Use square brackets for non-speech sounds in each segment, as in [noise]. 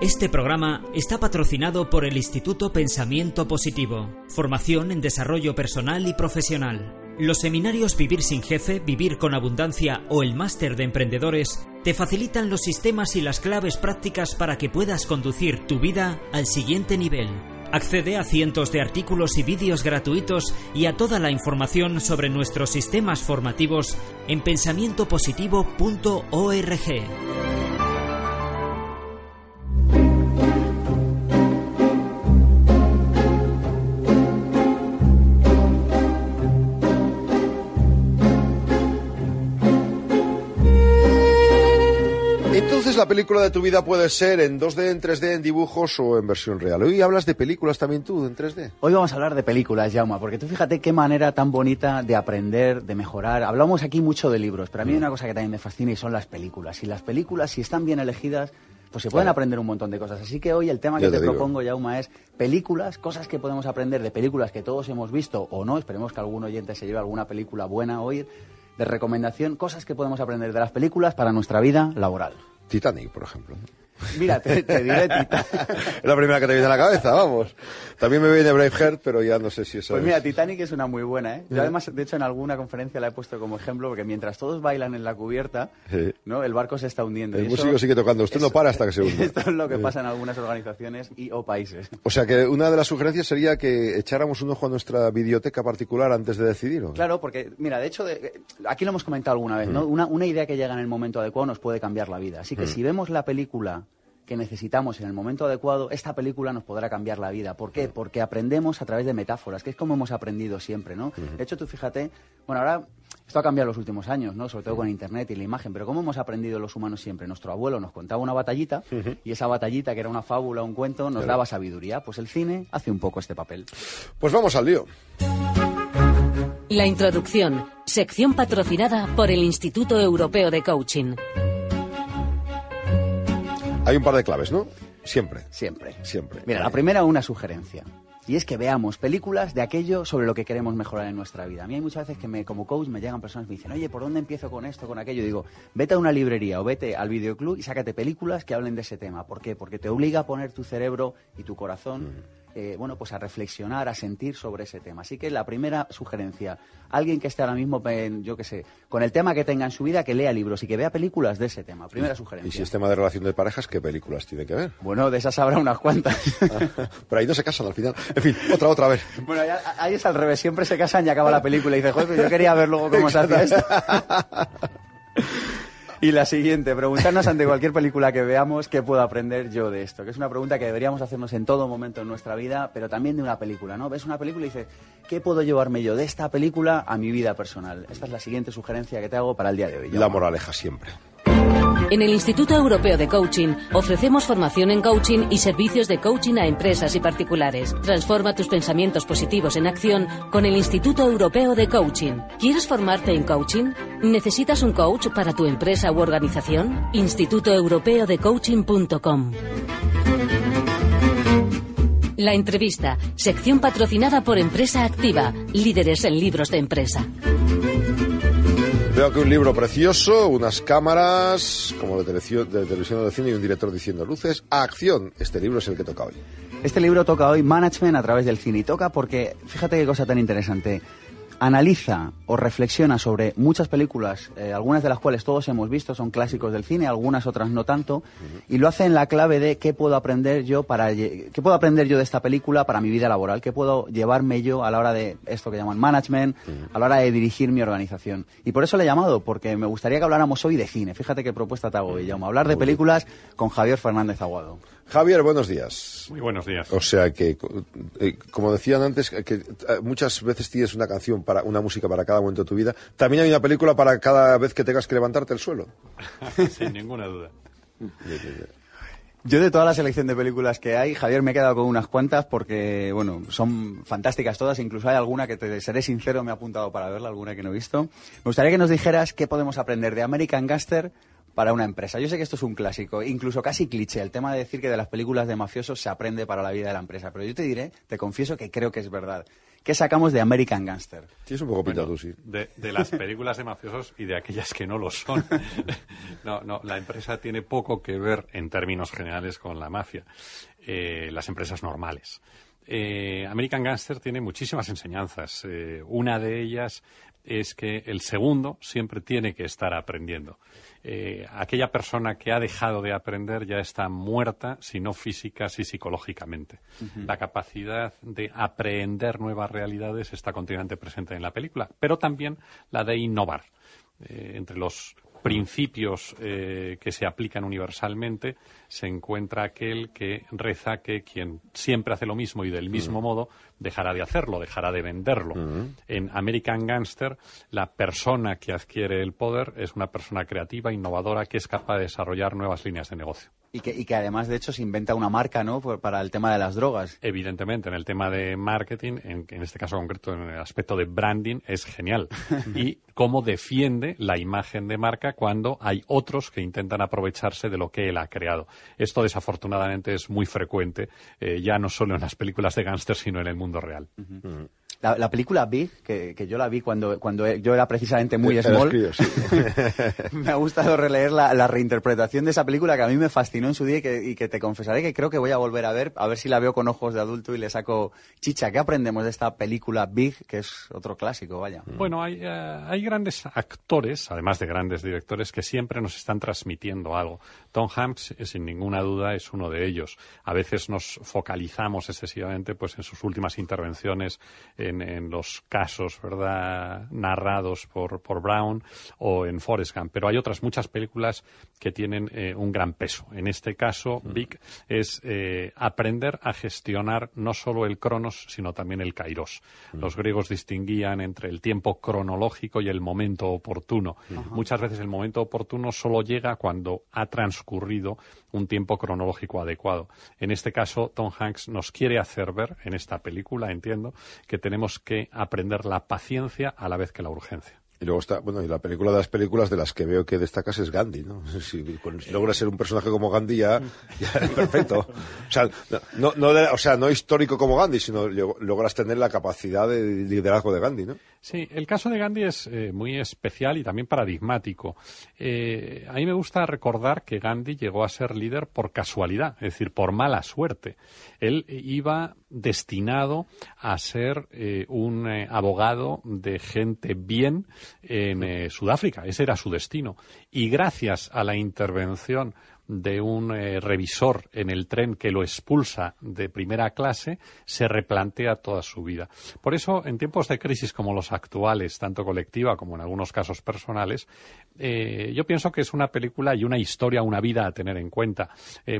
Este programa está patrocinado por el Instituto Pensamiento Positivo, formación en desarrollo personal y profesional. Los seminarios Vivir sin Jefe, Vivir con Abundancia o el Máster de Emprendedores te facilitan los sistemas y las claves prácticas para que puedas conducir tu vida al siguiente nivel. Accede a cientos de artículos y vídeos gratuitos y a toda la información sobre nuestros sistemas formativos en pensamientopositivo.org. película de tu vida puede ser en 2D, en 3D, en dibujos o en versión real. Hoy hablas de películas también tú, en 3D. Hoy vamos a hablar de películas, Jauma, porque tú fíjate qué manera tan bonita de aprender, de mejorar. Hablamos aquí mucho de libros, pero a mí hay una cosa que también me fascina y son las películas. Y las películas, si están bien elegidas, pues se pueden Claro. aprender un montón de cosas. Así que hoy el tema Ya que te, te propongo, Jauma, es películas, cosas que podemos aprender de películas que todos hemos visto o no. Esperemos que algún oyente se lleve alguna película buena hoy de recomendación, cosas que podemos aprender de las películas para nuestra vida laboral. Titanic, por ejemplo. Mira, te, te diré, [laughs] Tita- Es la primera que te viene a la cabeza, vamos. También me viene Braveheart, pero ya no sé si eso Pues es- mira, Titanic es una muy buena, ¿eh? Yo además, de hecho, en alguna conferencia la he puesto como ejemplo, porque mientras todos bailan en la cubierta, Sí. ¿no? El barco se está hundiendo. El y eso- músico sigue tocando. Usted no para hasta que se [laughs] hunde. Esto es lo que pasa en algunas organizaciones y o países. O sea que una de las sugerencias sería que echáramos un ojo a nuestra biblioteca particular antes de decidir. ¿o? Claro, porque, mira, de hecho, de- aquí lo hemos comentado alguna vez, ¿no? Una, una idea que llega en el momento adecuado nos puede cambiar la vida. Así que si vemos la película que necesitamos en el momento adecuado, esta película nos podrá cambiar la vida. ¿Por qué? Porque aprendemos a través de metáforas, que es como hemos aprendido siempre, ¿no? De hecho, tú fíjate, bueno, ahora esto ha cambiado en los últimos años, ¿no? Sobre todo con Internet y la imagen, pero ¿cómo hemos aprendido los humanos siempre? Nuestro abuelo nos contaba una batallita y esa batallita, que era una fábula, un cuento, nos daba sabiduría. Pues el cine hace un poco este papel. Pues vamos al lío. La introducción, sección patrocinada por el Instituto Europeo de Coaching. Hay un par de claves, ¿no? Siempre. Siempre. Siempre. Mira, la primera una sugerencia. Y es que veamos películas de aquello sobre lo que queremos mejorar en nuestra vida. A mí hay muchas veces que me, como coach me llegan personas y me dicen, oye, ¿por dónde empiezo con esto, con aquello? Y digo, vete a una librería o vete al videoclub y sácate películas que hablen de ese tema. ¿Por qué? Porque te obliga a poner tu cerebro y tu corazón, eh, bueno, pues a reflexionar, a sentir sobre ese tema. Así que la primera sugerencia, alguien que esté ahora mismo, en, yo qué sé, con el tema que tenga en su vida, que lea libros y que vea películas de ese tema. Primera sugerencia. Y si es tema de relación de parejas, ¿qué películas tiene que ver? Bueno, de esas habrá unas cuantas. [laughs] Pero ahí no se casan al final. En fin, otra, otra vez. Bueno, ahí es al revés, siempre se casan y acaba la película y dice, joder, yo quería ver luego cómo se hacía esto. [laughs] Y la siguiente, preguntarnos ante cualquier película que veamos qué puedo aprender yo de esto, que es una pregunta que deberíamos hacernos en todo momento en nuestra vida, pero también de una película, ¿no? Ves una película y dices, ¿qué puedo llevarme yo de esta película a mi vida personal? Esta es la siguiente sugerencia que te hago para el día de hoy. La moraleja siempre. En el Instituto Europeo de Coaching ofrecemos formación en coaching y servicios de coaching a empresas y particulares. Transforma tus pensamientos positivos en acción con el Instituto Europeo de Coaching. ¿Quieres formarte en coaching? ¿Necesitas un coach para tu empresa u organización? institutoeuropeodecoaching.com La entrevista, sección patrocinada por Empresa Activa, líderes en libros de empresa. Veo aquí un libro precioso, unas cámaras, como de televisión, de televisión o de cine y un director diciendo luces. Acción. Este libro es el que toca hoy. Este libro toca hoy Management a través del cine. Y toca porque, fíjate qué cosa tan interesante. Analiza o reflexiona sobre muchas películas, eh, algunas de las cuales todos hemos visto, son clásicos del cine, algunas otras no tanto, y lo hace en la clave de qué puedo aprender yo para qué puedo aprender yo de esta película para mi vida laboral, qué puedo llevarme yo a la hora de esto que llaman management, a la hora de dirigir mi organización. Y por eso le he llamado, porque me gustaría que habláramos hoy de cine. Fíjate qué propuesta te hago Jaume. Hablar de películas con Javier Fernández Aguado. Javier, buenos días. Muy buenos días. O sea que, eh, como decían antes, que eh, muchas veces tienes una canción para una música para cada momento de tu vida. También hay una película para cada vez que tengas que levantarte el suelo. [laughs] Sin ninguna duda. Yo de toda la selección de películas que hay, Javier, me he quedado con unas cuantas porque, bueno, son fantásticas todas. Incluso hay alguna que, te seré sincero, me he apuntado para verla, alguna que no he visto. Me gustaría que nos dijeras qué podemos aprender de American Gaster para una empresa. Yo sé que esto es un clásico, incluso casi cliché, el tema de decir que de las películas de mafiosos se aprende para la vida de la empresa. Pero yo te diré, te confieso que creo que es verdad. ¿Qué sacamos de American Gangster? Sí, es un poco pintado, Bueno, sí. de, de las películas de mafiosos y de aquellas que no lo son. [laughs] no, no, la empresa tiene poco que ver en términos generales con la mafia. Eh, las empresas normales. Eh, American Gangster tiene muchísimas enseñanzas. Eh, una de ellas es que el segundo siempre tiene que estar aprendiendo. Eh, aquella persona que ha dejado de aprender ya está muerta, si no física, sí psicológicamente. La capacidad de aprender nuevas realidades está continuamente presente en la película, pero también la de innovar. Eh, entre los principios eh, que se aplican universalmente se encuentra aquel que reza que quien siempre hace lo mismo y del mismo modo dejará de hacerlo, dejará de venderlo. En American Gangster, la persona que adquiere el poder es una persona creativa, innovadora, que es capaz de desarrollar nuevas líneas de negocio. Y que, y que además, de hecho, se inventa una marca, ¿no? Por- para el tema de las drogas. Evidentemente, en el tema de marketing, en, en este caso concreto, en el aspecto de branding, es genial. [laughs] Y cómo defiende la imagen de marca cuando hay otros que intentan aprovecharse de lo que él ha creado. Esto, desafortunadamente, es muy frecuente, eh, ya no solo en las películas de gángsters, sino en el mundo real. La, la película Big, que, que yo la vi cuando, cuando yo era precisamente muy small, sí. [laughs] me ha gustado releer la, la reinterpretación de esa película que a mí me fascinó en su día y que, y que te confesaré que creo que voy a volver a ver, a ver si la veo con ojos de adulto y le saco chicha. ¿Qué aprendemos de esta película Big, que es otro clásico, vaya? Bueno, hay, eh, hay grandes actores, además de grandes directores, que siempre nos están transmitiendo algo. Tom Hanks, eh, sin ninguna duda, es uno de ellos. A veces nos focalizamos excesivamente pues, en sus últimas intervenciones, en, en los casos ¿verdad? narrados por, por Brown o en Forrest Gump. Pero hay otras muchas películas que tienen eh, un gran peso. En este caso, Big es eh, aprender a gestionar no solo el cronos, sino también el kairos. Los griegos distinguían entre el tiempo cronológico y el momento oportuno. Muchas veces el momento oportuno solo llega cuando ha transcurrido un tiempo cronológico adecuado. En este caso, Tom Hanks nos quiere hacer ver, en esta película, entiendo, que tenemos que aprender la paciencia a la vez que la urgencia. Y luego está, bueno, y la película de las películas de las que veo que destacas es Gandhi, ¿no? [laughs] Si, si logras ser un personaje como Gandhi ya, es perfecto. O sea, no, no, o sea, no histórico como Gandhi, sino log- logras tener la capacidad de liderazgo de Gandhi, ¿no? Sí, el caso de Gandhi es eh, muy especial y también paradigmático. Eh, a mí me gusta recordar que Gandhi llegó a ser líder por casualidad, es decir, por mala suerte. Él iba destinado a ser eh, un abogado de gente bien en eh, Sudáfrica. Ese era su destino. Y gracias a la intervención de un eh, revisor en el tren que lo expulsa de primera clase, se replantea toda su vida. Por eso, en tiempos de crisis como los actuales, tanto colectiva como en algunos casos personales, eh, yo pienso que es una película y una historia, una vida a tener en cuenta.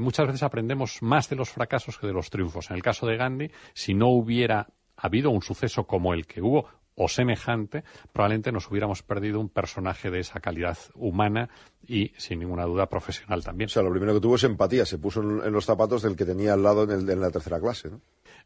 Muchas veces aprendemos más de los fracasos que de los triunfos. En el caso de Gandhi, si no hubiera habido un suceso como el que hubo, o semejante, probablemente nos hubiéramos perdido un personaje de esa calidad humana y, sin ninguna duda, profesional también. O sea, lo primero que tuvo es empatía, se puso en, los zapatos del que tenía al lado en, el- en la tercera clase, ¿no?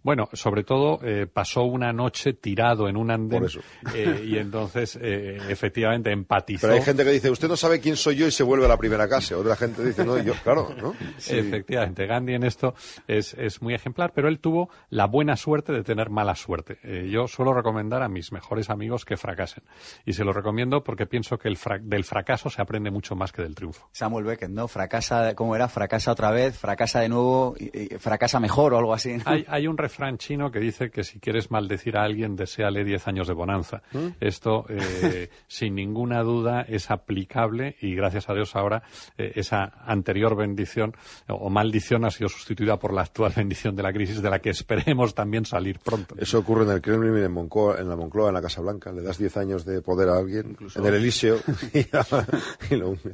Bueno, sobre todo eh, pasó una noche tirado en un andén Por eso. eh, y entonces eh, efectivamente empatizó. Pero hay gente que dice, usted no sabe quién soy yo y se vuelve a la primera clase. Otra gente dice, no, yo, claro, ¿no? [laughs] Efectivamente, Gandhi en esto es, es muy ejemplar, pero él tuvo la buena suerte de tener mala suerte. Yo suelo recomendar a mis mejores amigos que fracasen. Y se lo recomiendo porque pienso que el fra- del fracaso se aprende mucho más que del triunfo. Samuel Beckett, ¿no? Fracasa, ¿cómo era? Fracasa otra vez, fracasa de nuevo, y, y fracasa mejor o algo así. ¿no? Hay, hay un refrán chino que dice que si quieres maldecir a alguien, deséale 10 años de bonanza. Esto, eh, [laughs] sin ninguna duda, es aplicable y gracias a Dios ahora eh, esa anterior bendición o, maldición ha sido sustituida por la actual bendición de la crisis de la que esperemos también salir pronto. Eso ocurre en el Kremlin, en, Moncloa, en la Moncloa, en la Casa Blanca. Le das 10 años de poder a alguien, en el Elíseo, [laughs] y, [laughs] y lo hunde.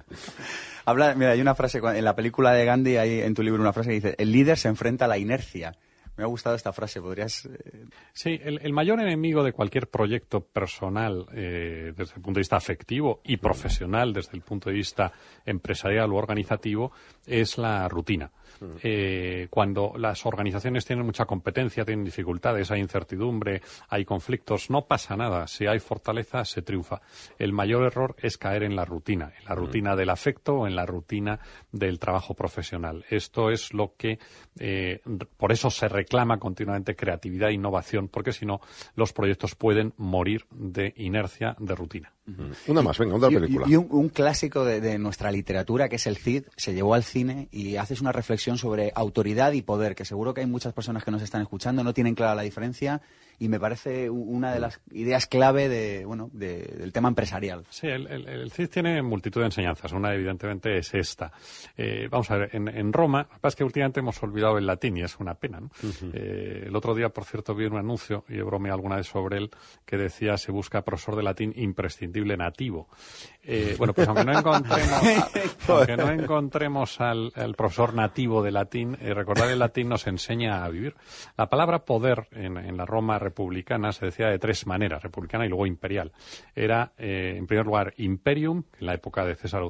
Habla, mira, hay una frase en la película de Gandhi, hay en tu libro una frase que dice, el líder se enfrenta a la inercia. Me ha gustado esta frase, podrías... Eh, sí, el, mayor enemigo de cualquier proyecto personal eh, desde el punto de vista afectivo y profesional desde el punto de vista empresarial o organizativo es la rutina. Eh, cuando las organizaciones tienen mucha competencia, tienen dificultades, hay incertidumbre, hay conflictos, no pasa nada. Si hay fortaleza, se triunfa. El mayor error es caer en la rutina, en la rutina del afecto o en la rutina del trabajo profesional. Esto es lo que, eh, por eso se reclama continuamente creatividad e innovación, porque si no, los proyectos pueden morir de inercia, de rutina. Una más, venga, otra película. Y, un, clásico de, nuestra literatura, que es el Cid, se llevó al cine y haces una reflexión sobre autoridad y poder, que seguro que hay muchas personas que nos están escuchando, no tienen clara la diferencia y me parece una de las ideas clave de, bueno, del tema empresarial. Sí, el, CID tiene multitud de enseñanzas. Una, evidentemente, es esta. Eh, vamos a ver, en, Roma, lo que pasa es que últimamente hemos olvidado el latín y es una pena. ¿no? Eh, el otro día, por cierto, vi un anuncio, y he bromeado alguna vez sobre él, que decía se busca profesor de latín imprescindible nativo. Eh, bueno, pues aunque no encontremos, [laughs] aunque no encontremos al, profesor nativo de latín, recordar el latín nos enseña a vivir. La palabra poder en, en la Roma republicana se decía de tres maneras, republicana y luego imperial. Era, eh, en primer lugar, imperium, en la época de César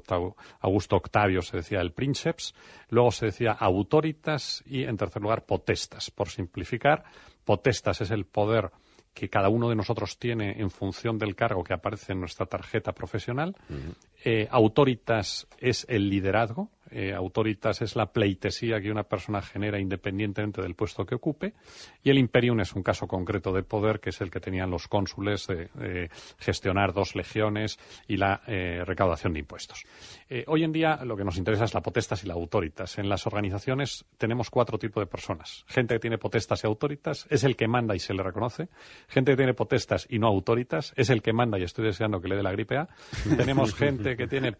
Augusto Octavio se decía el princeps, luego se decía autoritas y, en tercer lugar, potestas. Por simplificar, potestas es el poder que cada uno de nosotros tiene en función del cargo que aparece en nuestra tarjeta profesional. Eh, autoritas es el liderazgo, eh, autoritas es la pleitesía que una persona genera independientemente del puesto que ocupe, y el imperium es un caso concreto de poder, que es el que tenían los cónsules de gestionar dos legiones y la eh, recaudación de impuestos. Eh, hoy en día lo que nos interesa es la potestas y la autoritas. En las organizaciones tenemos cuatro tipos de personas. Gente que tiene potestas y autoritas es el que manda y se le reconoce. Gente que tiene potestas y no autoritas es el que manda y estoy deseando que le dé la gripe A. [laughs] tenemos gente que tiene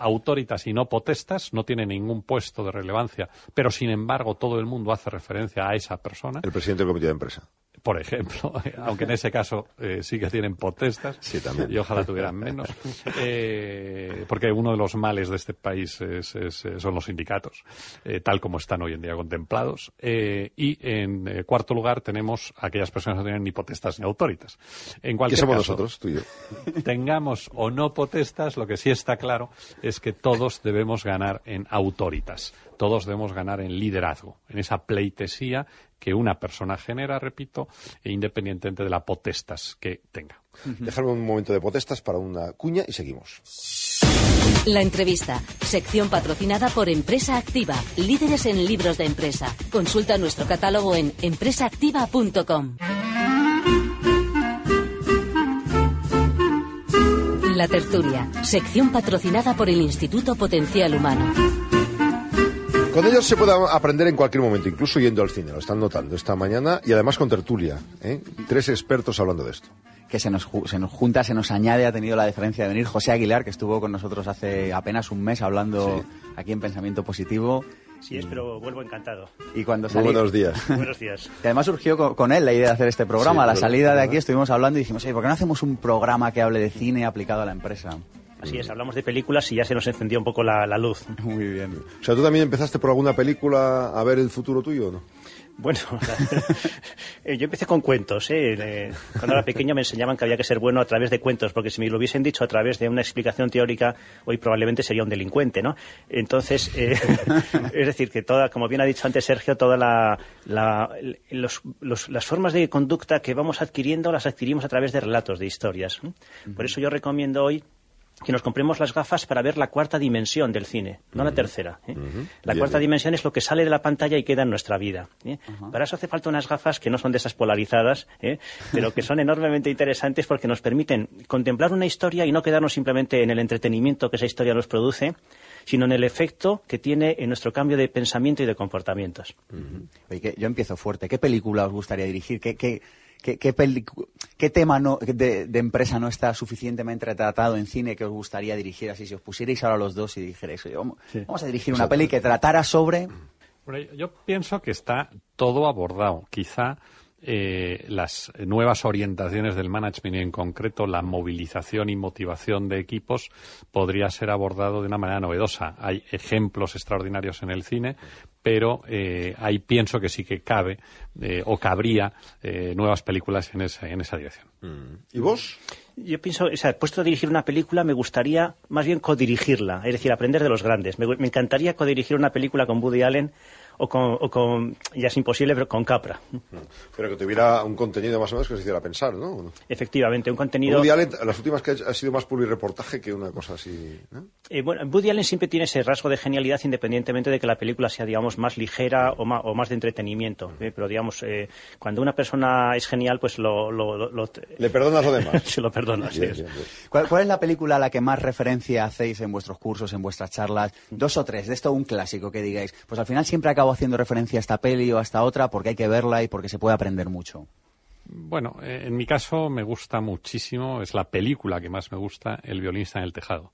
autoritas y no potestas, no tiene ningún puesto de relevancia, pero sin embargo todo el mundo hace referencia a esa persona. El presidente del comité de empresa por ejemplo, [laughs] aunque en ese caso eh, sí que tienen potestas y ojalá tuvieran menos, [laughs] eh, porque uno de los males de este país son los sindicatos, eh, tal como están hoy en día contemplados. y en cuarto lugar tenemos aquellas personas que no tienen ni potestas ni autoritas. En ¿Qué somos nosotros, tú y yo? [laughs] Tengamos o no potestas, lo que sí está claro es que todos debemos ganar en autoritas todos debemos ganar en liderazgo, en esa pleitesía que una persona genera, repito, e independientemente de la potestas que tenga. Dejarme un momento de potestas para una cuña y seguimos. La entrevista, sección patrocinada por Empresa Activa, líderes en libros de empresa. Consulta nuestro catálogo en empresaactiva.com. La tertulia, sección patrocinada por el Instituto Potencial Humano. Con ellos se puede aprender en cualquier momento, incluso yendo al cine, lo están notando esta mañana, y además con tertulia. ¿eh? Tres expertos hablando de esto. Que se nos, se nos junta, se nos añade, ha tenido la diferencia de venir José Aguilar, que estuvo con nosotros hace apenas un mes hablando aquí en Pensamiento Positivo. Sí, es, pero vuelvo encantado. Y cuando buenos días. [laughs] buenos días. Y además surgió con, él la idea de hacer este programa. a la salida de aquí estuvimos hablando y dijimos, ¿por qué no hacemos un programa que hable de cine aplicado a la empresa? Así es, hablamos de películas y ya se nos encendió un poco la, luz. [laughs] Muy bien. O sea, ¿tú también empezaste por alguna película a ver el futuro tuyo o no? Bueno, [laughs] eh, yo empecé con cuentos. ¿eh? Cuando era pequeño me enseñaban que había que ser bueno a través de cuentos, porque si me lo hubiesen dicho a través de una explicación teórica, hoy probablemente sería un delincuente, ¿no? Entonces, eh, [laughs] es decir, que toda, como bien ha dicho antes Sergio, todas la, las formas de conducta que vamos adquiriendo las adquirimos a través de relatos, de historias. Por eso yo recomiendo hoy que nos compremos las gafas para ver la cuarta dimensión del cine, no la tercera. ¿eh? La cuarta dimensión es lo que sale de la pantalla y queda en nuestra vida. ¿eh? Para eso hace falta unas gafas que no son de esas polarizadas, ¿eh? pero que son enormemente interesantes porque nos permiten contemplar una historia y no quedarnos simplemente en el entretenimiento que esa historia nos produce, sino en el efecto que tiene en nuestro cambio de pensamiento y de comportamientos. yo empiezo fuerte. ¿Qué película os gustaría dirigir? ¿Qué, qué, ¿Qué, qué, tema de, empresa no está suficientemente tratado en cine que os gustaría dirigir así? Si os pusierais ahora los dos y dijerais, vamos, vamos a dirigir una peli que tratara sobre... Yo pienso que está todo abordado. Quizá eh, las nuevas orientaciones del management y en concreto la movilización y motivación de equipos podría ser abordado de una manera novedosa. Hay ejemplos extraordinarios en el cine, pero eh, ahí pienso que sí que cabe eh, o cabría eh, nuevas películas en esa, en esa dirección. Mm. ¿Y vos? Yo pienso, o sea, puesto a dirigir una película, me gustaría más bien codirigirla, es decir, aprender de los grandes. Me, me encantaría codirigir una película con Woody Allen o con, o con, ya es imposible, pero con Capra. Pero que tuviera un contenido más o menos que se hiciera pensar, ¿no? Efectivamente, un contenido... Woody Allen, las últimas que ha, sido más publireportaje que una cosa así, ¿no? Eh, bueno, Woody Allen siempre tiene ese rasgo de genialidad independientemente de que la película sea, digamos, más ligera o más, o más de entretenimiento. ¿eh? Pero, digamos, eh, cuando una persona es genial, pues lo... lo, lo- lo- Le perdonas lo demás. [laughs] se lo perdonas. sí, Bien, es. bien, bien. ¿Cuál, cuál es la película a la que más referencia hacéis en vuestros cursos, en vuestras charlas? Dos o tres, de esto un clásico que digáis. Pues al final siempre acabo haciendo referencia a esta peli o a esta otra porque hay que verla y porque se puede aprender mucho. Bueno, eh, en mi caso me gusta muchísimo, es la película que más me gusta, El violinista en el tejado,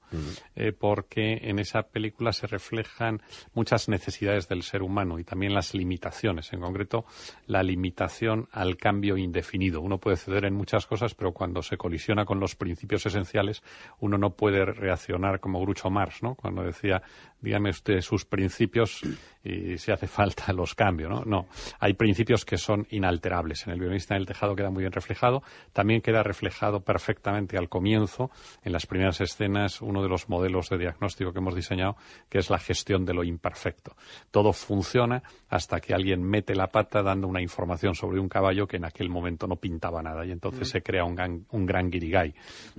Eh, porque en esa película se reflejan muchas necesidades del ser humano y también las limitaciones, en concreto la limitación al cambio indefinido. Uno puede ceder en muchas cosas, pero cuando se colisiona con los principios esenciales, uno no puede reaccionar como Groucho Marx, ¿no? Cuando decía, dígame usted sus principios y si hace falta [laughs] los cambio, ¿no? No, hay principios que son inalterables. En el violinista en el tejado queda muy bien reflejado. También queda reflejado perfectamente al comienzo, en las primeras escenas, uno de los modelos de diagnóstico que hemos diseñado, que es la gestión de lo imperfecto. Todo funciona hasta que alguien mete la pata dando una información sobre un caballo que en aquel momento no pintaba nada y entonces se crea un gran, un gran guirigay.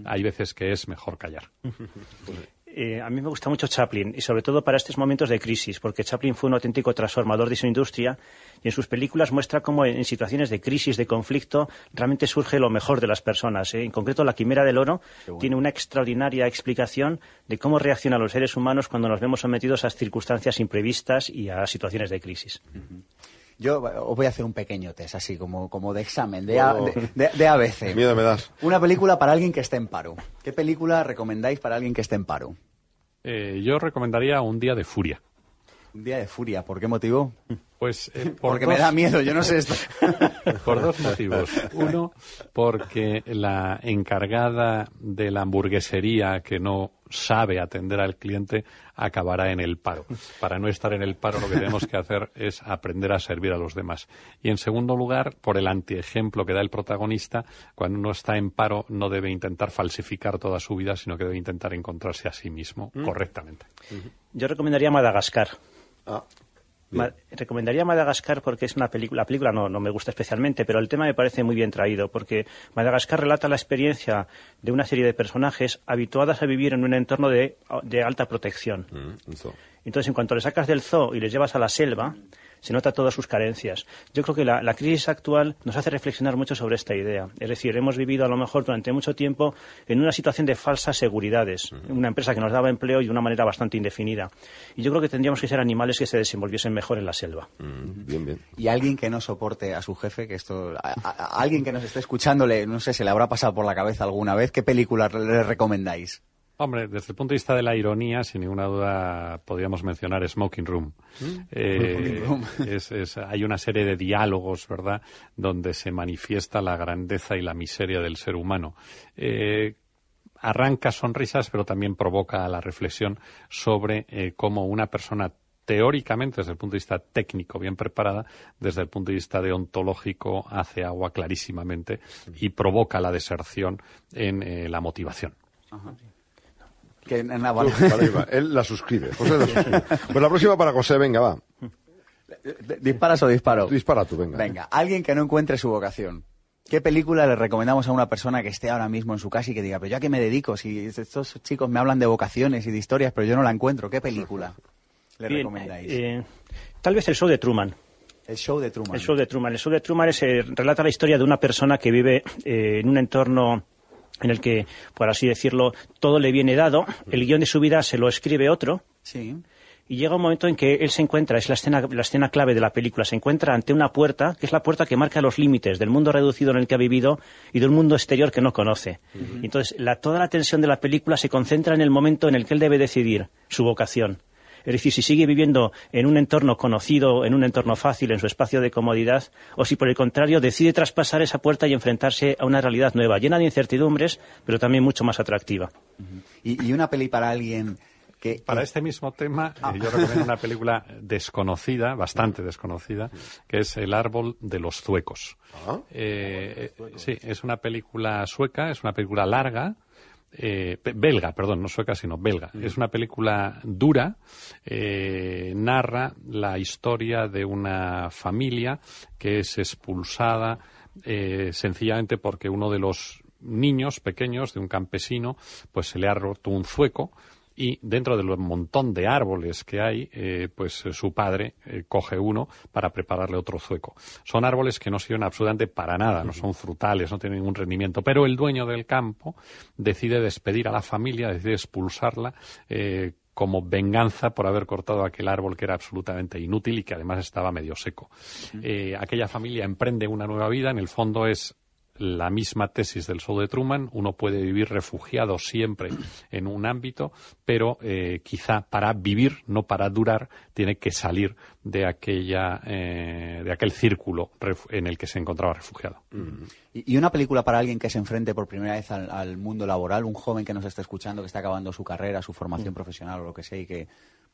Hay veces que es mejor callar. [laughs] Eh, a mí me gusta mucho Chaplin y sobre todo para estos momentos de crisis, porque Chaplin fue un auténtico transformador de su industria y en sus películas muestra cómo en, situaciones de crisis, de conflicto, realmente surge lo mejor de las personas. ¿eh? En concreto, La Quimera del Oro tiene una extraordinaria explicación de cómo reaccionan los seres humanos cuando nos vemos sometidos a circunstancias imprevistas y a situaciones de crisis. Yo os voy a hacer un pequeño test, así como, como de examen, de, A- de, de- de ABC. Miedo me das. Una película para alguien que esté en paro. ¿Qué película recomendáis para alguien que esté en paro? Eh, yo recomendaría Un día de furia. Un día de furia. ¿Por qué motivo? Pues eh, [laughs] por Porque me da miedo, yo no sé esto. [laughs] Por dos motivos. [laughs] Uno, porque la encargada de la hamburguesería que no sabe atender al cliente acabará en el paro. Para no estar en el paro lo que tenemos que hacer es aprender a servir a los demás. Y en segundo lugar, por el antiejemplo que da el protagonista, cuando uno está en paro no debe intentar falsificar toda su vida, sino que debe intentar encontrarse a sí mismo correctamente. Yo recomendaría Madagascar. Ma- recomendaría Madagascar porque es una película, la película no, no me gusta especialmente, pero el tema me parece muy bien traído, porque Madagascar relata la experiencia de una serie de personajes habituadas a vivir en un entorno de, de alta protección. mm. Entonces, en cuanto le sacas del zoo y les llevas a la selva, se nota todas sus carencias. Yo creo que la, la crisis actual nos hace reflexionar mucho sobre esta idea. Es decir, hemos vivido a lo mejor durante mucho tiempo en una situación de falsas seguridades. Una empresa que nos daba empleo y de una manera bastante indefinida. Y yo creo que tendríamos que ser animales que se desenvolviesen mejor en la selva. Mm, bien, bien. Y alguien que no soporte a su jefe, que esto, a, a- a alguien que nos esté escuchándole, no sé, se le habrá pasado por la cabeza alguna vez, ¿qué película le recomendáis? Hombre, desde el punto de vista de la ironía, sin ninguna duda podríamos mencionar Smoking Room. Eh, [laughs] es- es- hay una serie de diálogos, ¿verdad?, donde se manifiesta la grandeza y la miseria del ser humano. Eh, arranca sonrisas, pero también provoca la reflexión sobre eh, cómo una persona teóricamente, desde el punto de vista técnico, bien preparada, desde el punto de vista deontológico, hace agua clarísimamente y provoca la deserción en eh, la motivación. Que, nada, vale. Vale, va. Él la suscribe. José la [laughs] suscribe. Pues la próxima para José, venga, va. ¿Disparas o disparo? Dispara tú, venga. Venga, alguien que no encuentre su vocación. ¿Qué película le recomendamos a una persona que esté ahora mismo en su casa y que diga, pero yo a qué me dedico? Si estos chicos me hablan de vocaciones y de historias, pero yo no la encuentro. ¿Qué película le Bien, recomendáis? eh, tal vez el show de Truman. el show de Truman. El show de Truman. El show de Truman es, eh, relata la historia de una persona que vive eh, en un entorno en el que, por así decirlo, todo le viene dado. El guion de su vida se lo escribe otro. Sí. Y llega un momento en que él se encuentra, es la escena, la escena clave de la película, se encuentra ante una puerta, que es la puerta que marca los límites del mundo reducido en el que ha vivido y de un mundo exterior que no conoce. Entonces, la- toda la tensión de la película se concentra en el momento en el que él debe decidir su vocación. Es decir, si sigue viviendo en un entorno conocido, en un entorno fácil, en su espacio de comodidad, o si por el contrario decide traspasar esa puerta y enfrentarse a una realidad nueva, llena de incertidumbres, pero también mucho más atractiva. y, una peli para alguien que... Para este mismo tema, eh, ah. yo recomiendo una película desconocida, bastante desconocida, que es El árbol de los zuecos. Ah. Eh, eh, sí, es una película sueca, es una película larga, belga, perdón, no sueca, sino belga. Mm. Es una película dura, narra la historia de una familia que es expulsada sencillamente porque uno de los niños pequeños de un campesino pues se le ha roto un zueco y dentro del montón de árboles que hay, eh, pues eh, su padre eh, coge uno para prepararle otro zueco. Son árboles que no sirven absolutamente para nada, no son frutales, no tienen ningún rendimiento, pero el dueño del campo decide despedir a la familia, decide expulsarla como venganza por haber cortado aquel árbol que era absolutamente inútil y que además estaba medio seco. aquella familia emprende una nueva vida, en el fondo es la misma tesis del show de Truman, uno puede vivir refugiado siempre en un ámbito, pero eh, quizá para vivir, no para durar, tiene que salir de aquella eh, de aquel círculo en el que se encontraba refugiado. Y una película para alguien que se enfrente por primera vez al, mundo laboral, un joven que nos está escuchando, que está acabando su carrera, su formación mm. profesional o lo que sea, y que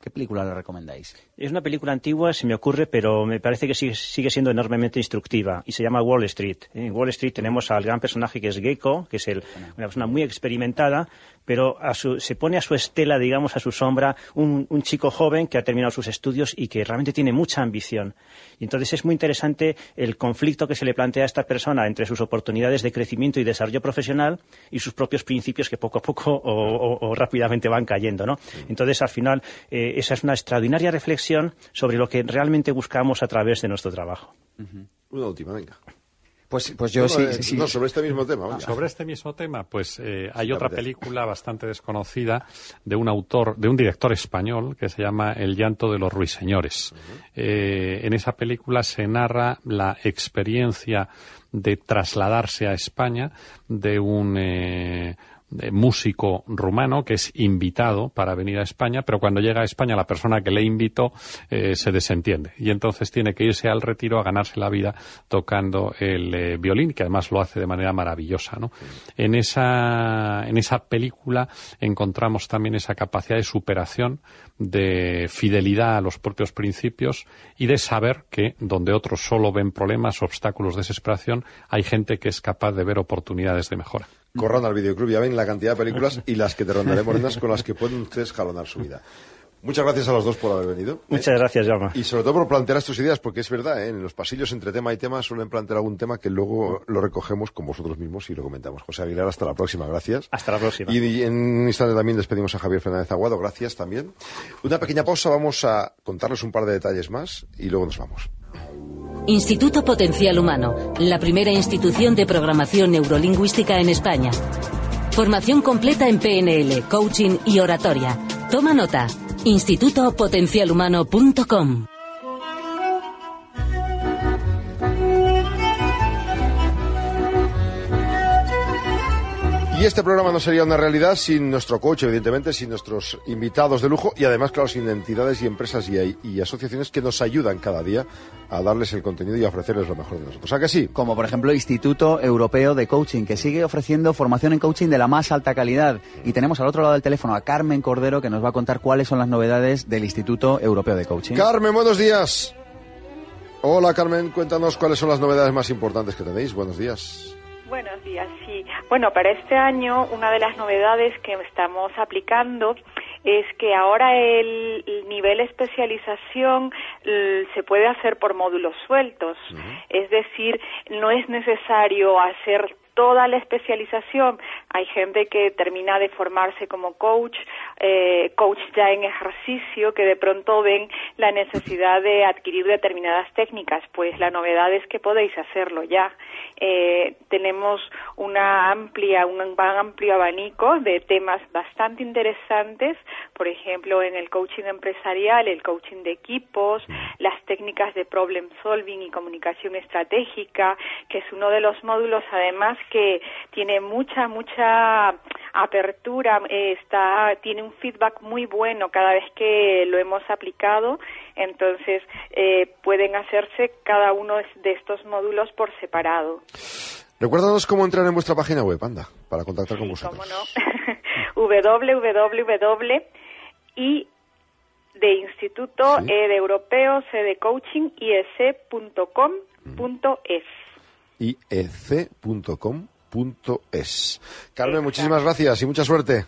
¿Qué película le recomendáis? Es una película antigua, se me ocurre, pero me parece que sigue, siendo enormemente instructiva y se llama Wall Street. En Wall Street tenemos al gran personaje que es Gecko, que es una persona muy experimentada, pero se pone a su estela, digamos, a su sombra, un, chico joven que ha terminado sus estudios y que realmente tiene mucha ambición. Y entonces es muy interesante el conflicto que se le plantea a esta persona entre sus oportunidades de crecimiento y desarrollo profesional y sus propios principios que poco a poco o, rápidamente van cayendo, ¿no? Entonces, al final, eh, esa es una extraordinaria reflexión sobre lo que realmente buscamos a través de nuestro trabajo. Una última, venga. Pues, pues yo sí, sí, No, sobre este mismo tema. Sobre este mismo tema, pues eh, hay otra película bastante desconocida de un autor, de un director español que se llama El llanto de los ruiseñores. Eh, en esa película se narra la experiencia de trasladarse a España de un eh, músico rumano que es invitado para venir a España, pero cuando llega a España la persona que le invitó eh, se desentiende y entonces tiene que irse al retiro a ganarse la vida tocando el eh, violín, que además lo hace de manera maravillosa. ¿no? En, esa, en esa película encontramos también esa capacidad de superación, de fidelidad a los propios principios y de saber que donde otros solo ven problemas, obstáculos, desesperación, hay gente que es capaz de ver oportunidades de mejora corran al videoclub, ya ven la cantidad de películas [laughs] y las que te rondaré morenas con las que pueden ustedes jalonar su vida. Muchas gracias a los dos por haber venido. ¿eh? Muchas gracias, Jaume. Y sobre todo por plantear estas ideas, porque es verdad, ¿eh? en los pasillos entre tema y tema suelen plantear algún tema que luego lo recogemos con vosotros mismos y lo comentamos. José Aguilar, hasta la próxima, gracias. Hasta la próxima. Y en un instante también despedimos a Javier Fernández Aguado, gracias también. Una pequeña pausa, vamos a contarles un par de detalles más y luego nos vamos. Instituto Potencial Humano, la primera institución de programación neurolingüística en España. Formación completa en PNL, coaching y oratoria. Toma nota. institutopotencialhumano.com Y este programa no sería una realidad sin nuestro coach, evidentemente, sin nuestros invitados de lujo y además, claro, sin entidades y empresas y, asociaciones que nos ayudan cada día a darles el contenido y a ofrecerles lo mejor de nosotros. ¿A que sí? Como por ejemplo Instituto Europeo de Coaching, que sigue ofreciendo formación en coaching de la más alta calidad. Y tenemos al otro lado del teléfono a Carmen Cordero, que nos va a contar cuáles son las novedades del Instituto Europeo de Coaching. Carmen, buenos días. Hola Carmen, cuéntanos cuáles son las novedades más importantes que tenéis. Buenos días. Buenos días, sí. Bueno, para este año una de las novedades que estamos aplicando es que ahora el, nivel especialización se puede hacer por módulos sueltos, es decir, no es necesario hacer toda la especialización. Hay gente que termina de formarse como coach, eh, coach ya en ejercicio, que de pronto ven la necesidad de adquirir determinadas técnicas. Pues la novedad es que podéis hacerlo ya. Eh, tenemos una amplia, un amplio abanico de temas bastante interesantes, por ejemplo, en el coaching empresarial, el coaching de equipos, las técnicas de problem solving y comunicación estratégica, que es uno de los módulos además que tiene mucha, mucha apertura, eh, está, tiene un feedback muy bueno cada vez que lo hemos aplicado, entonces eh, pueden hacerse cada uno de estos módulos por separado. Recuérdanos cómo entrar en vuestra página web, anda, para contactar con vosotros. Cómo no. [laughs] www y de Instituto Sí. eh, de Europeo C de Coaching iec.com.es. iec.com.es. Carmen, muchísimas gracias y mucha suerte.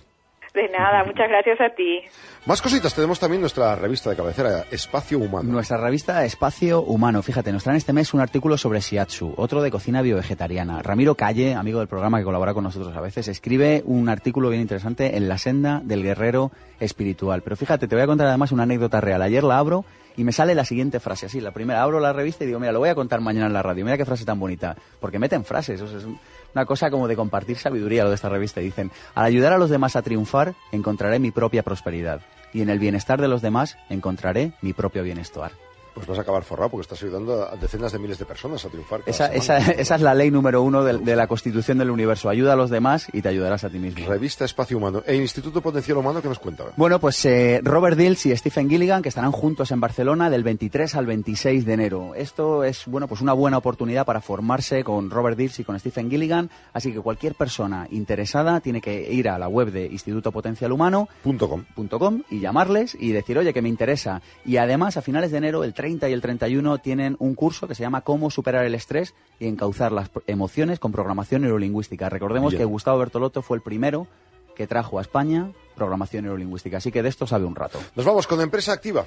De nada, muchas gracias a ti. Más cositas, tenemos también nuestra revista de cabecera, Espacio Humano. Nuestra revista Espacio Humano, fíjate, nos traen este mes un artículo sobre Shiatsu, otro de cocina biovegetariana. Ramiro Calle, amigo del programa que colabora con nosotros a veces, escribe un artículo bien interesante en la senda del guerrero espiritual. Pero fíjate, te voy a contar además una anécdota real. Ayer la abro y me sale la siguiente frase, así, la primera, abro la revista y digo, mira, lo voy a contar mañana en la radio, mira qué frase tan bonita, porque meten frases, o es un- una cosa como de compartir sabiduría lo de esta revista. Y dicen, al ayudar a los demás a triunfar, encontraré mi propia prosperidad. Y en el bienestar de los demás, encontraré mi propio bienestar. Pues vas a acabar forrado porque estás ayudando a decenas de miles de personas a triunfar. Esa, esa, esa es la ley número uno de, de la constitución del universo. Ayuda a los demás y te ayudarás a ti mismo. Revista Espacio Humano e Instituto Potencial Humano que nos cuenta. Bueno, pues eh, Robert Dills y Stephen Gilligan, que estarán juntos en Barcelona del 23 al 26 de enero. Esto es, bueno, pues una buena oportunidad para formarse con Robert Dills y con Stephen Gilligan. Así que cualquier persona interesada tiene que ir a la web de Instituto Potencial Humano com. .com y llamarles y decir, oye, que me interesa. Y además, a finales de enero, el 30 y el 31, tienen un curso que se llama Cómo superar el estrés y encauzar las emociones con programación neurolingüística. Recordemos que Gustavo Bertolotto fue el primero que trajo a España programación neurolingüística. Así que de esto sabe un rato. Nos vamos con Empresa Activa.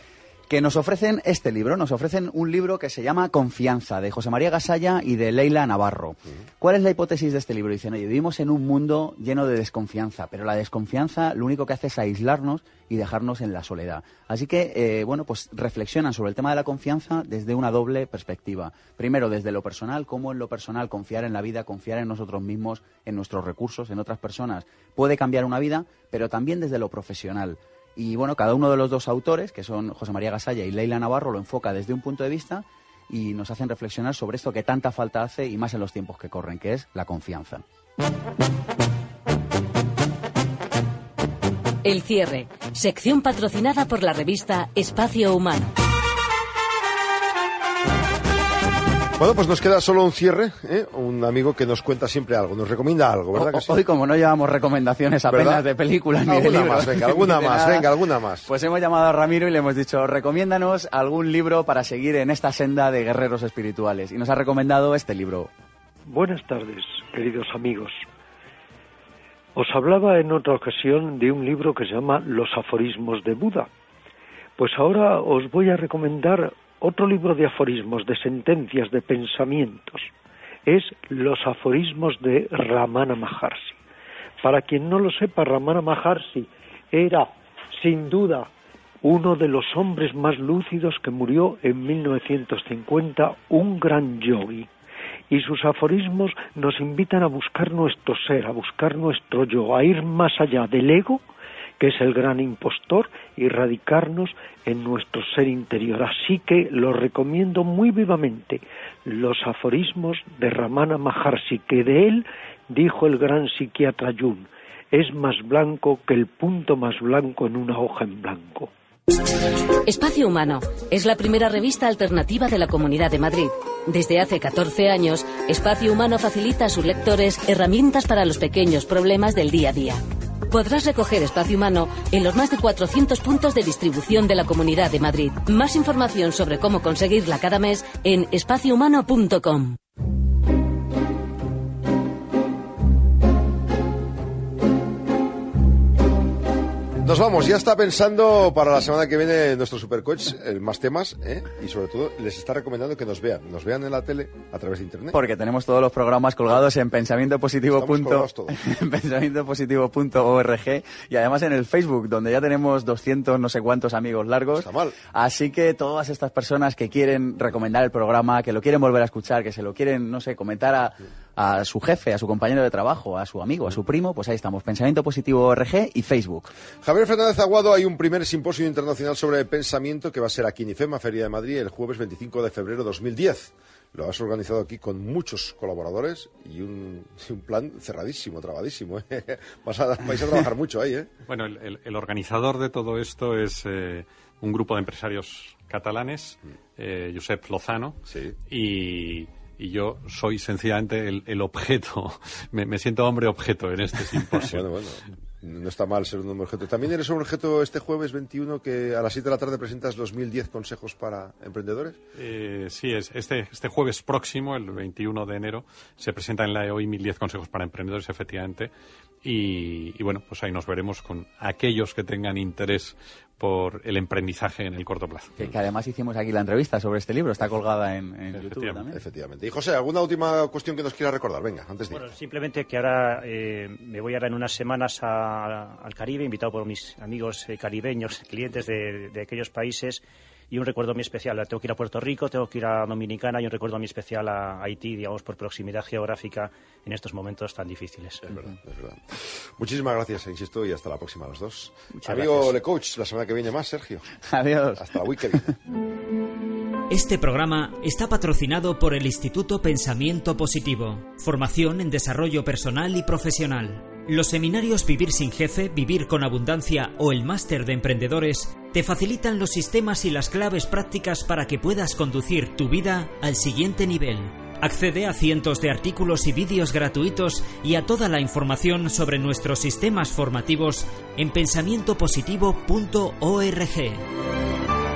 Que nos ofrecen este libro, nos ofrecen un libro que se llama Confianza, de José María Gasalla y de Leila Navarro. ¿Cuál es la hipótesis de este libro? Dicen, oye, vivimos en un mundo lleno de desconfianza, pero la desconfianza lo único que hace es aislarnos y dejarnos en la soledad. Así que, eh, bueno, pues reflexionan sobre el tema de la confianza desde una doble perspectiva. Primero, desde lo personal, cómo en lo personal confiar en la vida, confiar en nosotros mismos, en nuestros recursos, en otras personas, puede cambiar una vida, pero también desde lo profesional. Y bueno, cada uno de los dos autores, que son José María Gasalla y Leila Navarro, lo enfoca desde un punto de vista y nos hacen reflexionar sobre esto que tanta falta hace y más en los tiempos que corren, que es la confianza. El cierre. Sección patrocinada por la revista Espacio Humano. Bueno, pues nos queda solo un cierre, ¿eh? un amigo que nos cuenta siempre algo, nos recomienda algo, ¿verdad que sí? Hoy, como no llevamos recomendaciones apenas ¿Verdad? de películas ni de Alguna libros, más, venga, alguna [laughs] más, nada, venga, alguna más. Pues hemos llamado a Ramiro y le hemos dicho, recomiéndanos algún libro para seguir en esta senda de guerreros espirituales. Y nos ha recomendado este libro. Buenas tardes, queridos amigos. Os hablaba en otra ocasión de un libro que se llama Los aforismos de Buda. Pues ahora os voy a recomendar otro libro de aforismos, de sentencias, de pensamientos. Es Los aforismos de Ramana Maharshi. Para quien no lo sepa, Ramana Maharshi era, sin duda, uno de los hombres más lúcidos que murió en 1950, un gran yogi y sus aforismos nos invitan a buscar nuestro ser, a buscar nuestro yo, a ir más allá del ego, que es el gran impostor, y radicarnos en nuestro ser interior. Así que los recomiendo muy vivamente, los aforismos de Ramana Maharshi, que de él dijo el gran psiquiatra Jung, es más blanco que el punto más blanco en una hoja en blanco. Espacio Humano es la primera revista alternativa de la Comunidad de Madrid. Desde hace 14 años, Espacio Humano facilita a sus lectores herramientas para los pequeños problemas del día a día. Podrás recoger Espacio Humano en los más de 400 puntos de distribución de la Comunidad de Madrid. Más información sobre cómo conseguirla cada mes en espaciohumano.com. Nos vamos, ya está pensando para la semana que viene nuestro supercoach más temas, ¿eh? y sobre todo les está recomendando que nos vean, nos vean en la tele a través de internet. Porque tenemos todos los programas colgados en pensamientopositivo. [laughs] Pensamientopositivo.org y además en el Facebook, donde ya tenemos 200 no sé cuántos amigos largos. Está mal. Así que todas estas personas que quieren recomendar el programa, que lo quieren volver a escuchar, que se lo quieren, no sé, comentar a, a su jefe, a su compañero de trabajo, a su amigo, a su primo, pues ahí estamos, Pensamiento Positivo ORG y Facebook. Javier Fernández Aguado, hay un primer simposio internacional sobre pensamiento que va a ser aquí en IFEMA, Feria de Madrid, el jueves 25 de febrero de 2010. Lo has organizado aquí con muchos colaboradores y un, plan cerradísimo, trabadísimo. ¿eh? [laughs] Vas a, vais a trabajar mucho ahí, ¿eh? Bueno, el, organizador de todo esto es eh, un grupo de empresarios catalanes, mm. eh, Josep Lozano, sí. y, yo soy sencillamente el, objeto, [laughs] me, siento hombre objeto en este simposio. bueno, bueno. No está mal ser un hombre objeto. También eres un objeto este jueves 21 que a las 7 de la tarde presentas los 1010 consejos para emprendedores. Eh, sí, es este, este jueves próximo, el 21 de enero, se presenta en la EOI 1010 consejos para emprendedores, efectivamente. Y, bueno, pues ahí nos veremos con aquellos que tengan interés por el emprendizaje en el corto plazo. Que, además hicimos aquí la entrevista sobre este libro, está colgada en, YouTube también. Efectivamente. Y José, ¿alguna última cuestión que nos quiera recordar? Venga, antes de Bueno, simplemente que ahora eh, me voy ahora en unas semanas al Caribe, invitado por mis amigos eh, caribeños, clientes de, de aquellos países y un recuerdo muy especial. Tengo que ir a Puerto Rico, tengo que ir a Dominicana y un recuerdo muy especial a Haití, digamos, por proximidad geográfica en estos momentos tan difíciles. Es verdad, es verdad. Muchísimas gracias, insisto, y hasta la próxima a los dos. Amigo Le Coach, la semana que viene más, Sergio. Adiós. Hasta la weekend. Este programa está patrocinado por el Instituto Pensamiento Positivo, formación en desarrollo personal y profesional. Los seminarios Vivir sin Jefe, Vivir con Abundancia o el Máster de Emprendedores te facilitan los sistemas y las claves prácticas para que puedas conducir tu vida al siguiente nivel. Accede a cientos de artículos y vídeos gratuitos y a toda la información sobre nuestros sistemas formativos en pensamientopositivo.org.